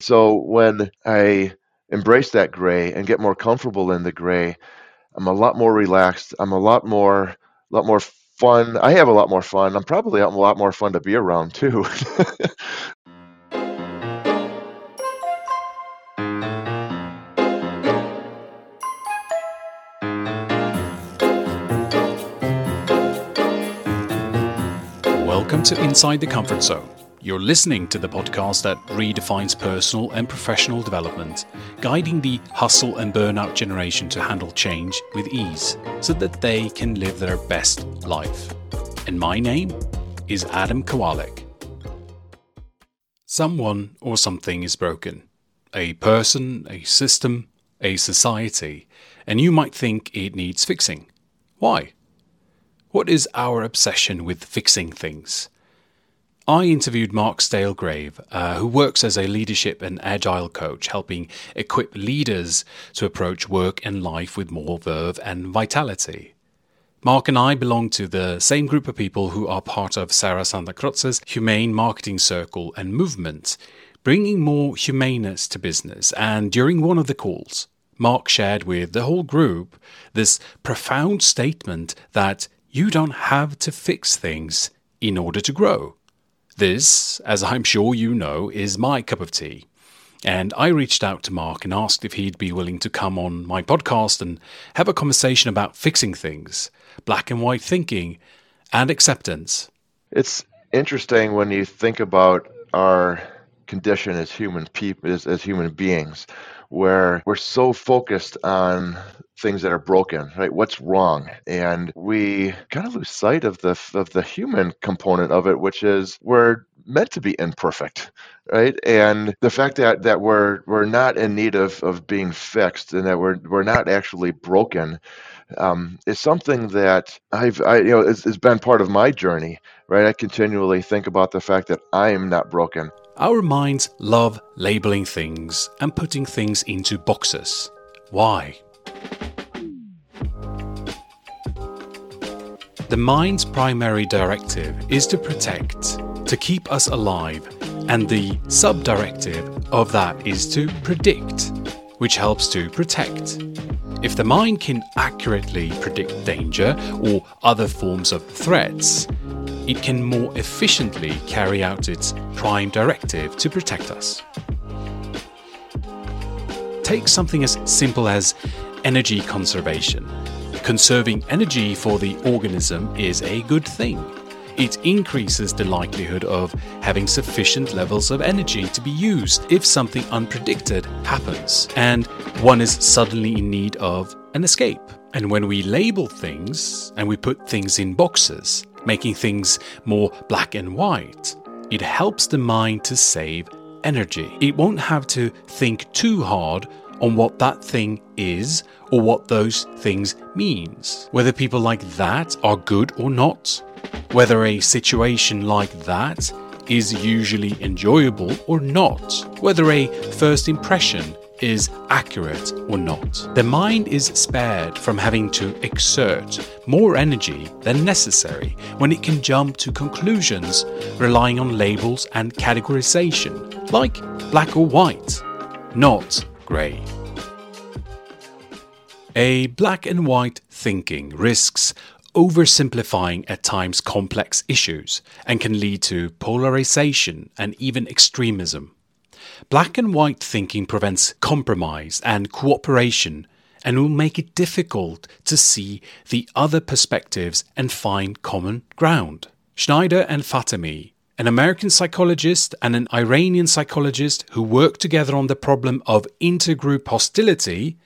So when I embrace that gray and get more comfortable in the gray, I'm a lot more relaxed. I'm a lot more, lot more fun. I have a lot more fun. I'm probably a lot more fun to be around too. Welcome to Inside the Comfort Zone. You're listening to the podcast that redefines personal and professional development, guiding the hustle and burnout generation to handle change with ease so that they can live their best life. And my name is Adam Kawalec. Someone or something is broken a person, a system, a society, and you might think it needs fixing. Why? What is our obsession with fixing things? I interviewed Mark Staelgraeve, uh, who works as a leadership and agile coach, helping equip leaders to approach work and life with more verve and vitality. Mark and I belong to the same group of people who are part of Sarah Santacroce's Humane Marketing Circle and movement, bringing more humaneness to business. And during one of the calls, Mark shared with the whole group this profound statement that you don't have to fix things in order to grow. This, as I'm sure you know, is my cup of tea. And I reached out to Mark and asked if he'd be willing to come on my podcast and have a conversation about fixing things, black and white thinking, and acceptance. It's interesting when you think about our condition as human people, as, as human beings, where we're so focused on things that are broken, right? What's wrong? And we kind of lose sight of the of the human component of it, which is we're meant to be imperfect, right? And the fact that that we're we're not in need of of being fixed and that we're we're not actually broken um, is something that I've I, you know it's been part of my journey, right? I continually think about the fact that I am not broken. Our minds love labeling things and putting things into boxes. Why? The mind's primary directive is to protect, to keep us alive, and the sub-directive of that is to predict, which helps to protect. If the mind can accurately predict danger or other forms of threats, it can more efficiently carry out its prime directive to protect us. Take something as simple as energy conservation. Conserving energy for the organism is a good thing. It increases the likelihood of having sufficient levels of energy to be used if something unpredicted happens and one is suddenly in need of an escape. And when we label things and we put things in boxes, making things more black and white, it helps the mind to save energy. It won't have to think too hard on what that thing is or what those things means. Whether people like that are good or not. Whether a situation like that is usually enjoyable or not. Whether a first impression is accurate or not. The mind is spared from having to exert more energy than necessary when it can jump to conclusions relying on labels and categorization, like black or white, not grey. A black and white thinking risks oversimplifying at times complex issues and can lead to polarization and even extremism. Black and white thinking prevents compromise and cooperation and will make it difficult to see the other perspectives and find common ground. Schneider and Fatemi an American psychologist and an Iranian psychologist who worked together on the problem of intergroup hostility,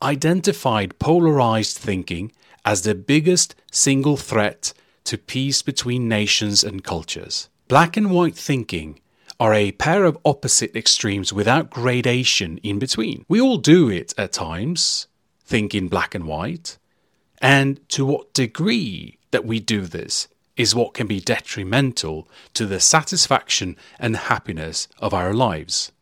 identified polarized thinking as the biggest single threat to peace between nations and cultures. Black and white thinking are a pair of opposite extremes without gradation in between. We all do it at times, think in black and white, and to what degree that we do this is what can be detrimental to the satisfaction and happiness of our lives.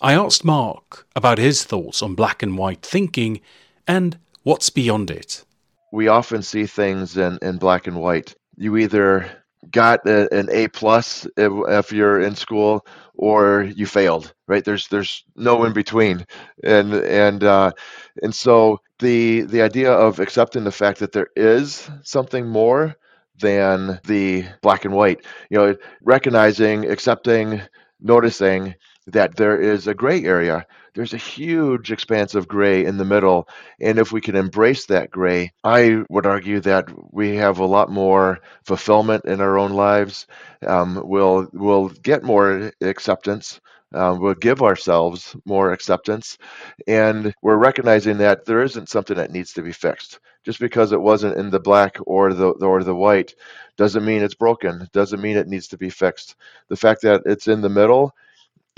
I asked Mark about his thoughts on black and white thinking and what's beyond it. We often see things in, in black and white. You either got a, an A plus if, if, you're in school, or you failed, right? There's there's no in between, and and uh, and so the the idea of accepting the fact that there is something more than the black and white, you know, recognizing, accepting, noticing that there is a gray area. There's a huge expanse of gray in the middle. And if we can embrace that gray, I would argue that we have a lot more fulfillment in our own lives. Um, we'll, we'll get more acceptance. Um, we'll give ourselves more acceptance. And we're recognizing that there isn't something that needs to be fixed. Just because it wasn't in the black or the or the white doesn't mean it's broken. Doesn't mean it needs to be fixed. The fact that it's in the middle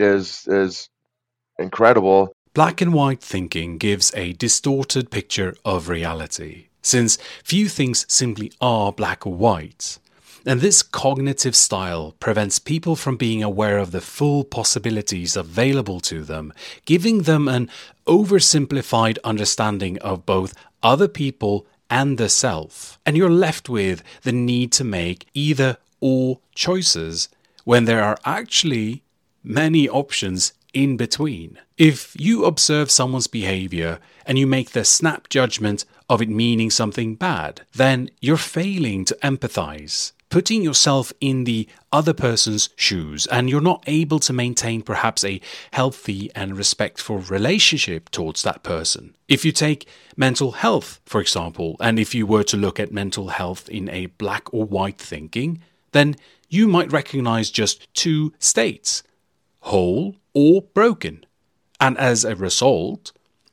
is is incredible. Black and white thinking gives a distorted picture of reality, since few things simply are black or white. And this cognitive style prevents people from being aware of the full possibilities available to them, giving them an oversimplified understanding of both other people and the self. And you're left with the need to make either or choices when there are actually many options in between. If you observe someone's behavior and you make the snap judgment of it meaning something bad, then you're failing to empathize, putting yourself in the other person's shoes, and you're not able to maintain perhaps a healthy and respectful relationship towards that person. If you take mental health, for example, and if you were to look at mental health in a black or white thinking, then you might recognize just two states whole or broken. And as a result,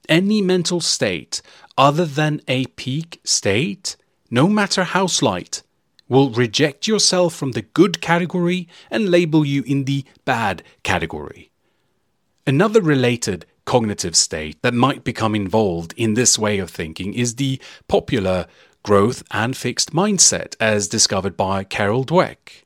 any mental state other than a peak state, no matter how slight, will reject yourself from the good category and label you in the bad category. Another related cognitive state that might become involved in this way of thinking is the popular growth and fixed mindset as discovered by Carol Dweck.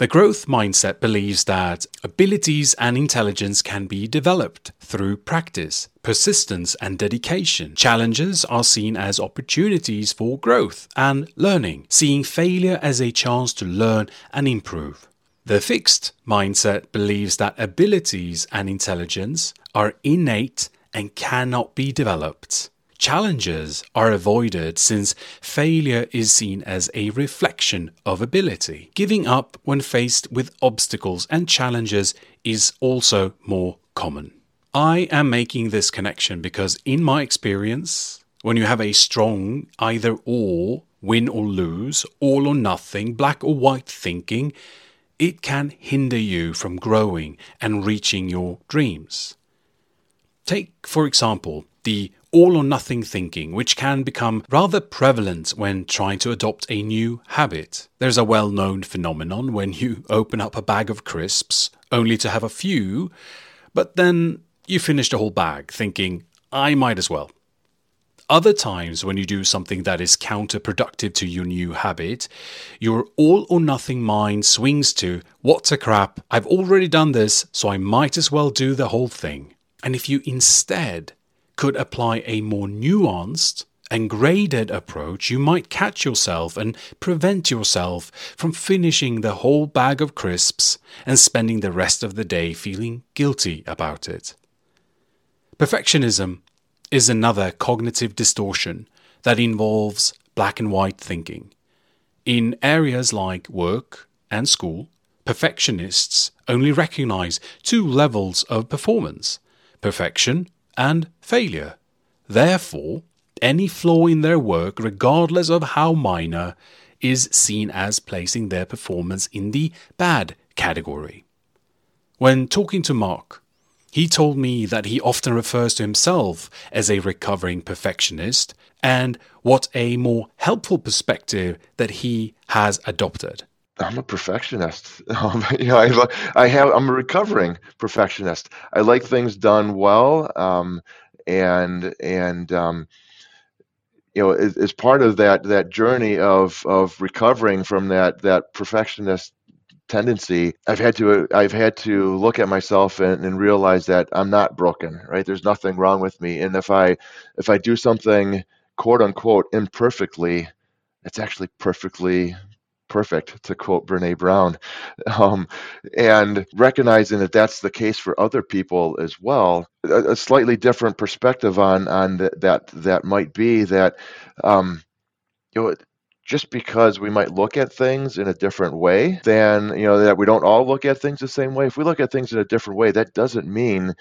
The growth mindset believes that abilities and intelligence can be developed through practice, persistence, and dedication. Challenges are seen as opportunities for growth and learning, seeing failure as a chance to learn and improve. The fixed mindset believes that abilities and intelligence are innate and cannot be developed. Challenges are avoided since failure is seen as a reflection of ability. Giving up when faced with obstacles and challenges is also more common. I am making this connection because, in my experience, when you have a strong either or, win or lose, all or nothing, black or white thinking, it can hinder you from growing and reaching your dreams. Take, for example, the all or nothing thinking, which can become rather prevalent when trying to adopt a new habit. There's a well known phenomenon when you open up a bag of crisps only to have a few, but then you finish the whole bag thinking, I might as well. Other times, when you do something that is counterproductive to your new habit, your all or nothing mind swings to, What's a crap? I've already done this, so I might as well do the whole thing. And if you instead could apply a more nuanced and graded approach, you might catch yourself and prevent yourself from finishing the whole bag of crisps and spending the rest of the day feeling guilty about it. Perfectionism is another cognitive distortion that involves black and white thinking. In areas like work and school, perfectionists only recognize two levels of performance perfection and failure. Therefore, any flaw in their work, regardless of how minor, is seen as placing their performance in the bad category. When talking to Mark, he told me that he often refers to himself as a recovering perfectionist and what a more helpful perspective that he has adopted. I'm a perfectionist. Um, you know, I, I have. I'm a recovering perfectionist. I like things done well, um, and and um, you know, as, as, part of that that journey of of recovering from that that perfectionist tendency, I've had to I've had to look at myself and, and realize that I'm not broken. Right? There's nothing wrong with me, and if I if I do something quote unquote imperfectly, it's actually perfectly perfect, to quote Brene Brown. Um, and recognizing that that's the case for other people as well, a, a slightly different perspective on on th- that that might be that um, you know just because we might look at things in a different way than you know that we don't all look at things the same way if we look at things in a different way that doesn't mean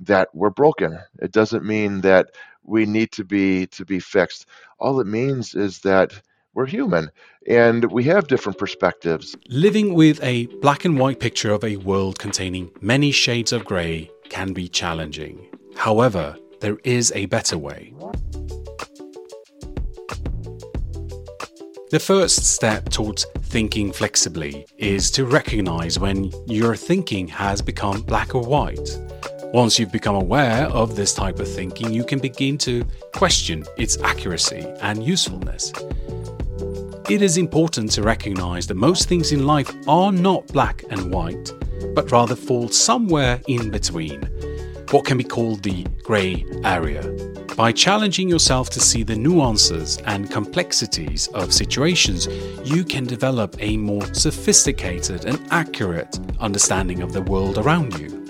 that we're broken it doesn't mean that we need to be to be fixed all it means is that we're human and we have different perspectives living with a black and white picture of a world containing many shades of grey can be challenging however there is a better way The first step towards thinking flexibly is to recognize when your thinking has become black or white. Once you've become aware of this type of thinking, you can begin to question its accuracy and usefulness. It is important to recognize that most things in life are not black and white, but rather fall somewhere in between, what can be called the grey area. By challenging yourself to see the nuances and complexities of situations, you can develop a more sophisticated and accurate understanding of the world around you.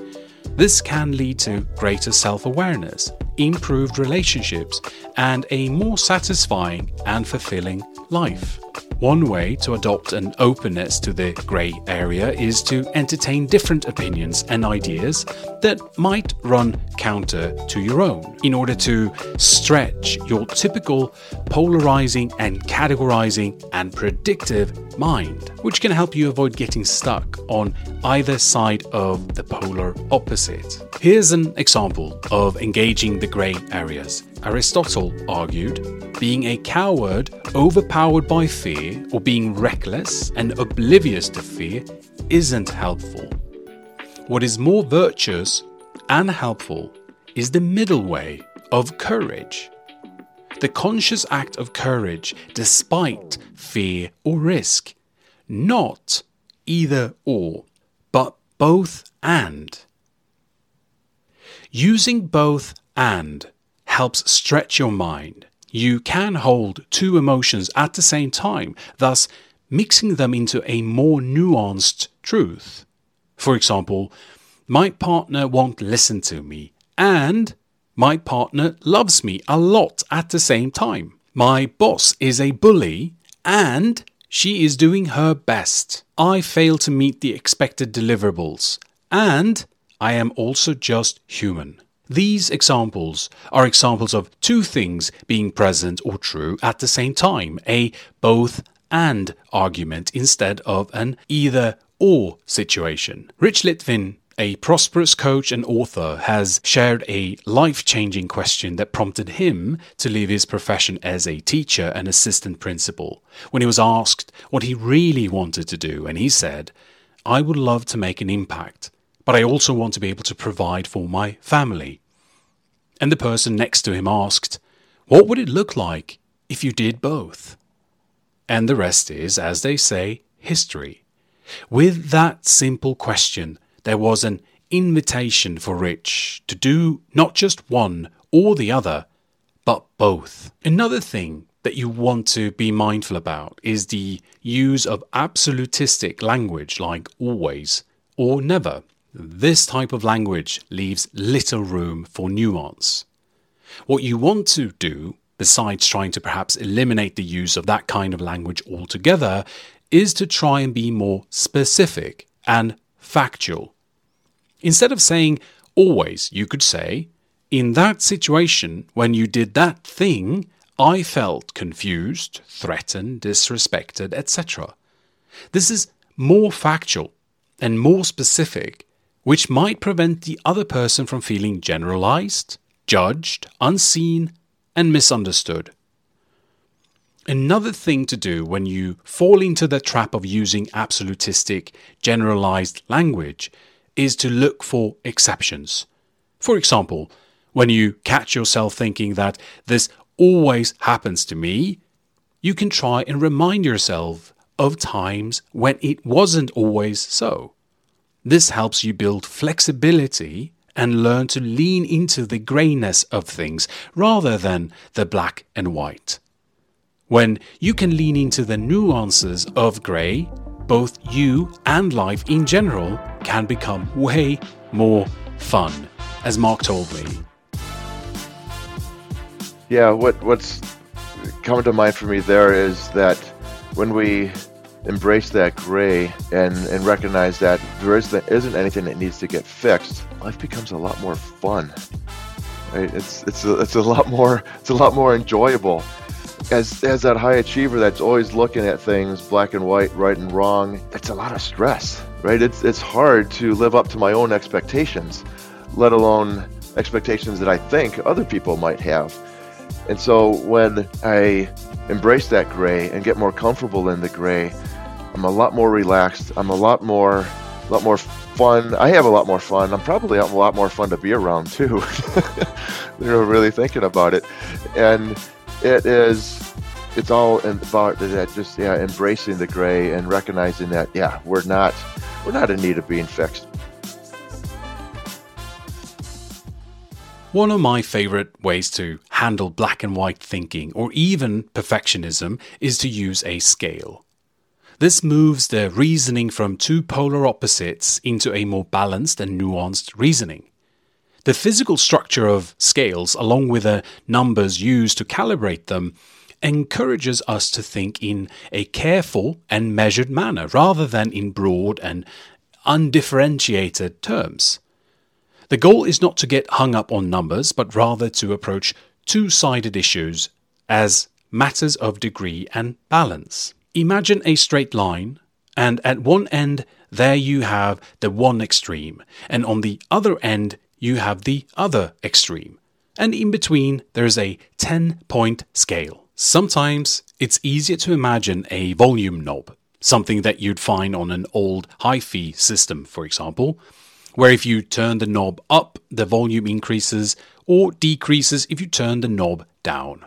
This can lead to greater self awareness, improved relationships, and a more satisfying and fulfilling life. One way to adopt an openness to the grey area is to entertain different opinions and ideas that might run counter to your own in order to stretch your typical polarizing and categorizing and predictive mind, which can help you avoid getting stuck on either side of the polar opposite. Here's an example of engaging the grey areas. Aristotle argued being a coward overpowered by or being reckless and oblivious to fear isn't helpful. What is more virtuous and helpful is the middle way of courage. The conscious act of courage despite fear or risk. Not either or, but both and. Using both and helps stretch your mind. You can hold two emotions at the same time, thus mixing them into a more nuanced truth. For example, my partner won't listen to me, and my partner loves me a lot at the same time. My boss is a bully, and she is doing her best. I fail to meet the expected deliverables, and I am also just human. These examples are examples of two things being present or true at the same time, a both and argument instead of an either or situation. Rich Litvin, a prosperous coach and author, has shared a life changing question that prompted him to leave his profession as a teacher and assistant principal. When he was asked what he really wanted to do, and he said, I would love to make an impact but I also want to be able to provide for my family. And the person next to him asked, What would it look like if you did both? And the rest is, as they say, history. With that simple question, there was an invitation for Rich to do not just one or the other, but both. Another thing that you want to be mindful about is the use of absolutistic language like always or never. This type of language leaves little room for nuance. What you want to do, besides trying to perhaps eliminate the use of that kind of language altogether, is to try and be more specific and factual. Instead of saying always, you could say, in that situation, when you did that thing, I felt confused, threatened, disrespected, etc. This is more factual and more specific which might prevent the other person from feeling generalized, judged, unseen, and misunderstood. Another thing to do when you fall into the trap of using absolutistic, generalized language is to look for exceptions. For example, when you catch yourself thinking that this always happens to me, you can try and remind yourself of times when it wasn't always so. This helps you build flexibility and learn to lean into the greyness of things rather than the black and white. When you can lean into the nuances of grey, both you and life in general can become way more fun, as Mark told me. Yeah, what what's coming to mind for me there is that when we embrace that gray and and recognize that there is the, isn't anything that needs to get fixed, life becomes a lot more fun. Right? It's it's a, it's a lot more it's a lot more enjoyable. As as that high achiever that's always looking at things black and white, right and wrong, it's a lot of stress. Right? It's it's hard to live up to my own expectations, let alone expectations that I think other people might have. And so when I embrace that gray and get more comfortable in the gray, I'm a lot more relaxed. I'm a lot more, a lot more fun. I have a lot more fun. I'm probably a lot more fun to be around too. you know, really thinking about it, and it is, it's all about that. Just yeah, embracing the gray and recognizing that yeah, we're not, we're not in need of being fixed. One of my favorite ways to handle black and white thinking or even perfectionism is to use a scale. This moves the reasoning from two polar opposites into a more balanced and nuanced reasoning. The physical structure of scales, along with the numbers used to calibrate them, encourages us to think in a careful and measured manner rather than in broad and undifferentiated terms. The goal is not to get hung up on numbers, but rather to approach two sided issues as matters of degree and balance. Imagine a straight line, and at one end, there you have the one extreme, and on the other end, you have the other extreme. And in between, there's a 10 point scale. Sometimes it's easier to imagine a volume knob, something that you'd find on an old hi fi system, for example where if you turn the knob up, the volume increases or decreases if you turn the knob down.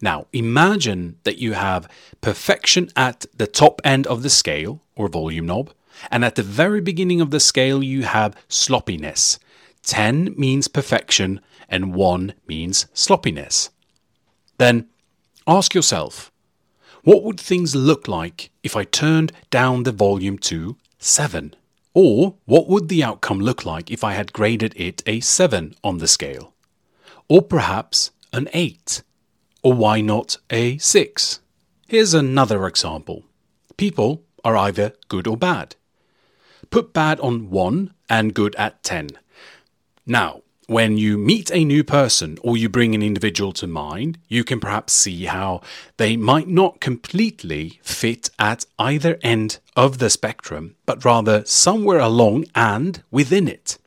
Now, imagine that you have perfection at the top end of the scale or volume knob, and at the very beginning of the scale, you have sloppiness. 10 means perfection, and 1 means sloppiness. Then ask yourself what would things look like if I turned down the volume to 7? Or what would the outcome look like if I had graded it a 7 on the scale? Or perhaps an 8? Or why not a 6? Here's another example. People are either good or bad. Put bad on 1 and good at 10. Now, when you meet a new person or you bring an individual to mind, you can perhaps see how they might not completely fit at either end of the spectrum, but rather somewhere along and within it.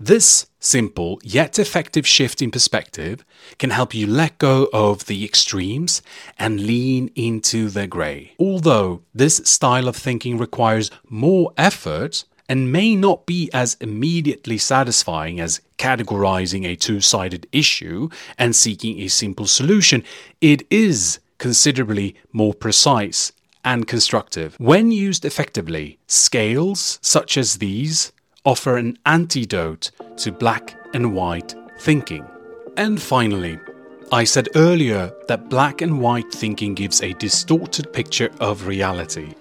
This simple yet effective shift in perspective can help you let go of the extremes and lean into the grey. Although this style of thinking requires more effort, and may not be as immediately satisfying as categorizing a two sided issue and seeking a simple solution, it is considerably more precise and constructive. When used effectively, scales such as these offer an antidote to black and white thinking. And finally, I said earlier that black and white thinking gives a distorted picture of reality.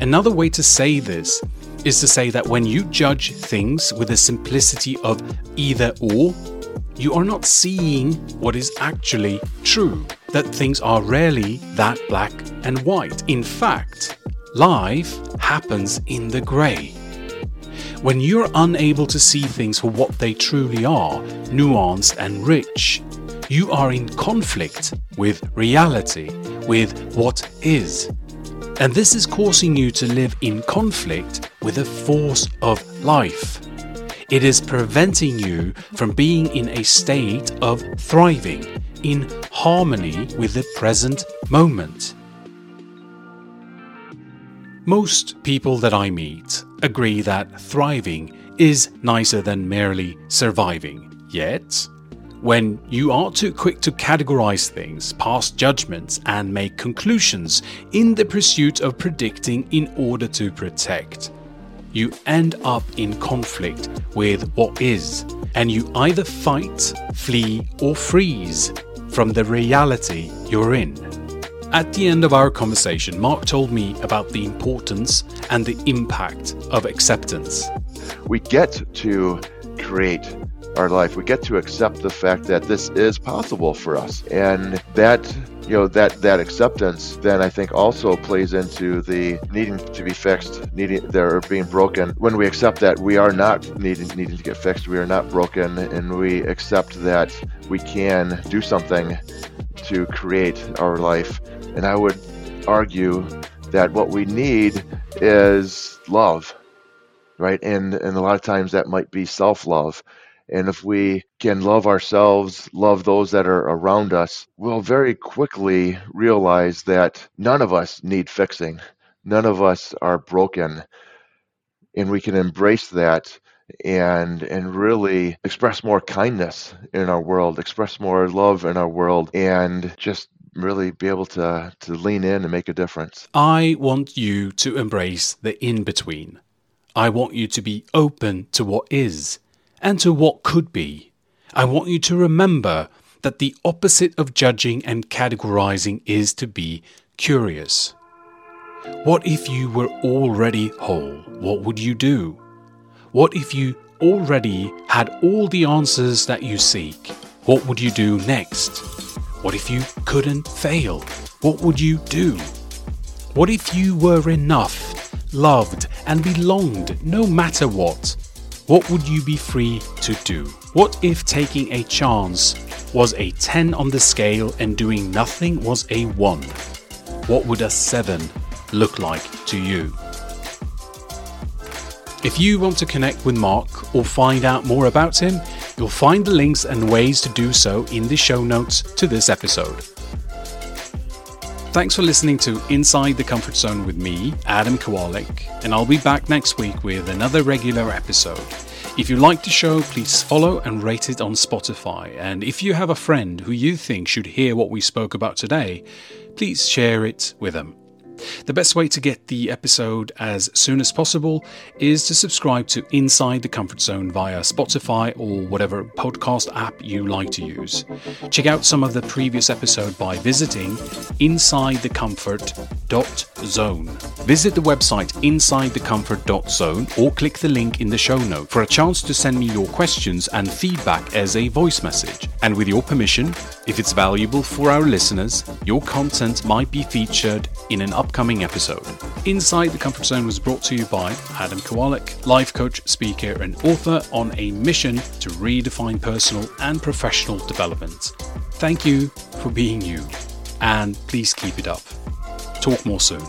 Another way to say this is to say that when you judge things with the simplicity of either or, you are not seeing what is actually true. That things are rarely that black and white. In fact, life happens in the grey. When you're unable to see things for what they truly are, nuanced and rich, you are in conflict with reality, with what is. And this is causing you to live in conflict with the force of life. It is preventing you from being in a state of thriving, in harmony with the present moment. Most people that I meet agree that thriving is nicer than merely surviving. Yet, when you are too quick to categorize things, pass judgments, and make conclusions in the pursuit of predicting in order to protect. You end up in conflict with what is, and you either fight, flee, or freeze. from the reality you're in. At the end of our conversation, Mark told me about the importance and the impact of acceptance. We get to create our life. We get to accept the fact that this is possible for us. And that you know that that acceptance then I think also plays into the needing to be fixed, needing they're being broken. When we accept that we are not needing needing to get fixed, we are not broken, and we accept that we can do something to create our life. And I would argue that what we need is love, right? And and a lot of times that might be self-love. And if we can love ourselves, love those that are around us, we'll very quickly realize that none of us need fixing. None of us are broken. And we can embrace that and and really express more kindness in our world, express more love in our world and just really be able to to lean in and make a difference. I want you to embrace the in between. I want you to be open to what is and to what could be. I want you to remember that the opposite of judging and categorizing is to be curious. What if you were already whole? What would you do? What if you already had all the answers that you seek? What would you do next? What if you couldn't fail? What would you do? What if you were enough, loved, and belonged no matter what? what would you be free to do? What if taking a chance was a 10 on the scale and doing nothing was a 1? What would a 7 look like to you? If you want to connect with Mark or find out more about him, you'll find the links and ways to do so in the show notes to this episode. Thanks for listening to Inside the Comfort Zone with me, Adam Kawalec, and I'll be back next week with another regular episode. If you like the show, please follow and rate it on Spotify. And if you have a friend who you think should hear what we spoke about today, please share it with them. The best way to get the episode as soon as possible is to subscribe to Inside the Comfort Zone via Spotify or whatever podcast app you like to use. Check out some of the previous episode by visiting insidethecomfort.zone. Visit the website insidethecomfort.zone or click the link in the show note for a chance to send me your questions and feedback as a voice message. And with your permission, if it's valuable for our listeners, your content might be featured in an upcoming episode. Inside the Comfort Zone was brought to you by Adam Kawalec, life coach, speaker, and author on a mission to redefine personal and professional development. Thank you for being you, and please keep it up. Talk more soon.